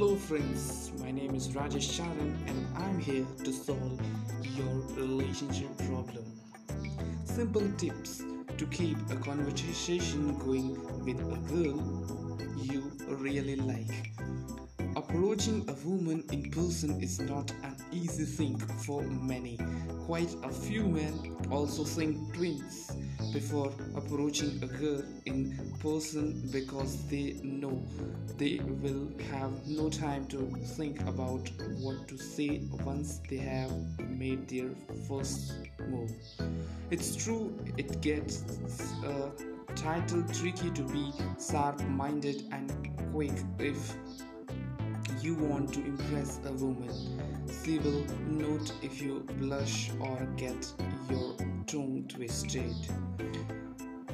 Hello, friends. My name is Rajesh Charan, and I'm here to solve your relationship problem. Simple tips to keep a conversation going with a girl you really like. Approaching a woman in person is not an easy thing for many. Quite a few men also think twins before approaching a girl in person because they know they will have no time to think about what to say once they have made their first move. It's true, it gets a title tricky to be sharp minded and quick if you want to impress a woman. She will note if you blush or get your tongue twisted.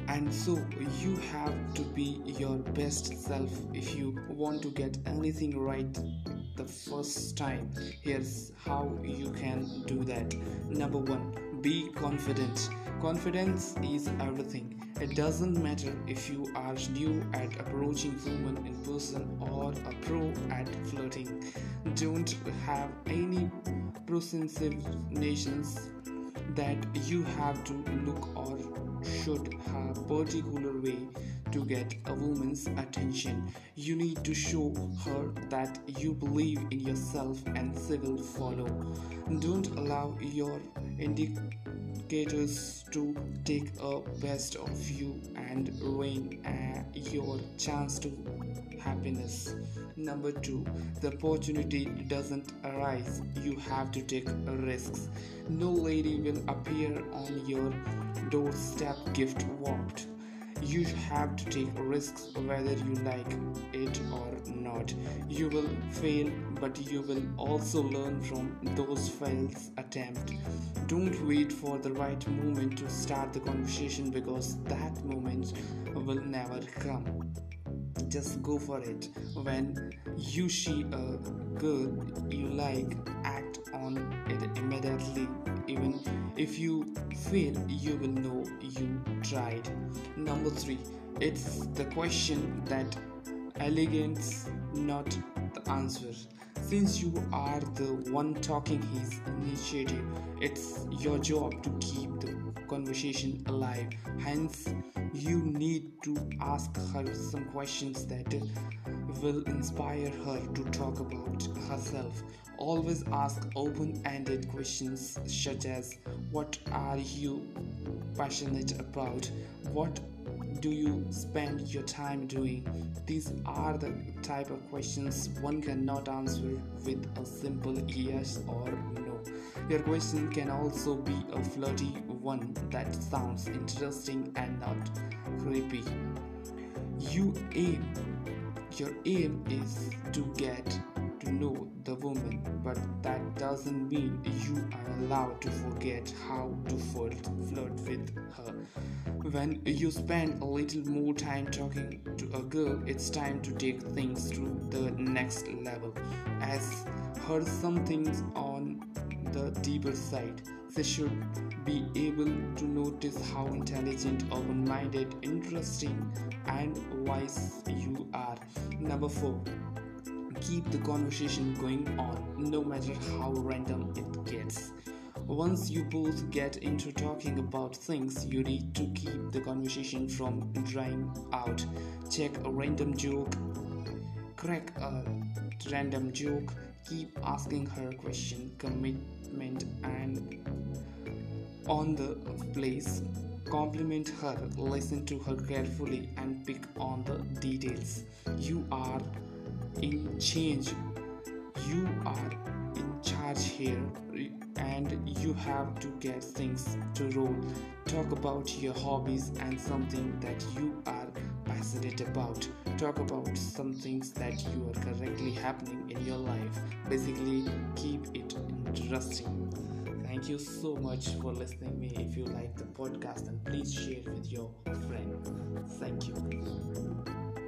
And so you have to be your best self if you want to get anything right the first time. Here's how you can do that. Number one, be confident. Confidence is everything. It doesn't matter if you are new at approaching women in person or a pro at flirting. Don't have any nations that you have to look or should have particular way to get a woman's attention. You need to show her that you believe in yourself and she will follow. Don't allow your indicators to take a best of you and ruin uh, your chance to happiness. Number two, the opportunity doesn't arise. You have to take risks. No lady will appear on your doorstep gift wrapped you have to take risks whether you like it or not. You will fail but you will also learn from those failed attempts. Don't wait for the right moment to start the conversation because that moment will never come. Just go for it. When you see a girl you like act on it immediately. Even if you fail you will know you tried. Number 3 it's the question that elegance not the answer. Since you are the one talking his initiative it's your job to keep the conversation alive. Hence you need to ask her some questions that will inspire her to talk about herself. Always ask open ended questions such as What are you passionate about? What do you spend your time doing? These are the type of questions one cannot answer with a simple yes or no. Your question can also be a flirty one that sounds interesting and not creepy. You aim your aim is to get to know the woman, but that doesn't mean you are allowed to forget how to flirt, flirt with her. When you spend a little more time talking to a girl, it's time to take things to the next level. As her some things on the deeper side. They should be able to notice how intelligent, open minded, interesting, and wise you are. Number four, keep the conversation going on no matter how random it gets. Once you both get into talking about things, you need to keep the conversation from drying out. Check a random joke, crack a random joke, keep asking her question, commitment, and on the place compliment her listen to her carefully and pick on the details. You are in change. You are in charge here and you have to get things to roll. Talk about your hobbies and something that you are passionate about. Talk about some things that you are currently happening in your life. Basically keep it interesting Thank you so much for listening me. If you like the podcast, and please share it with your friend. Thank you.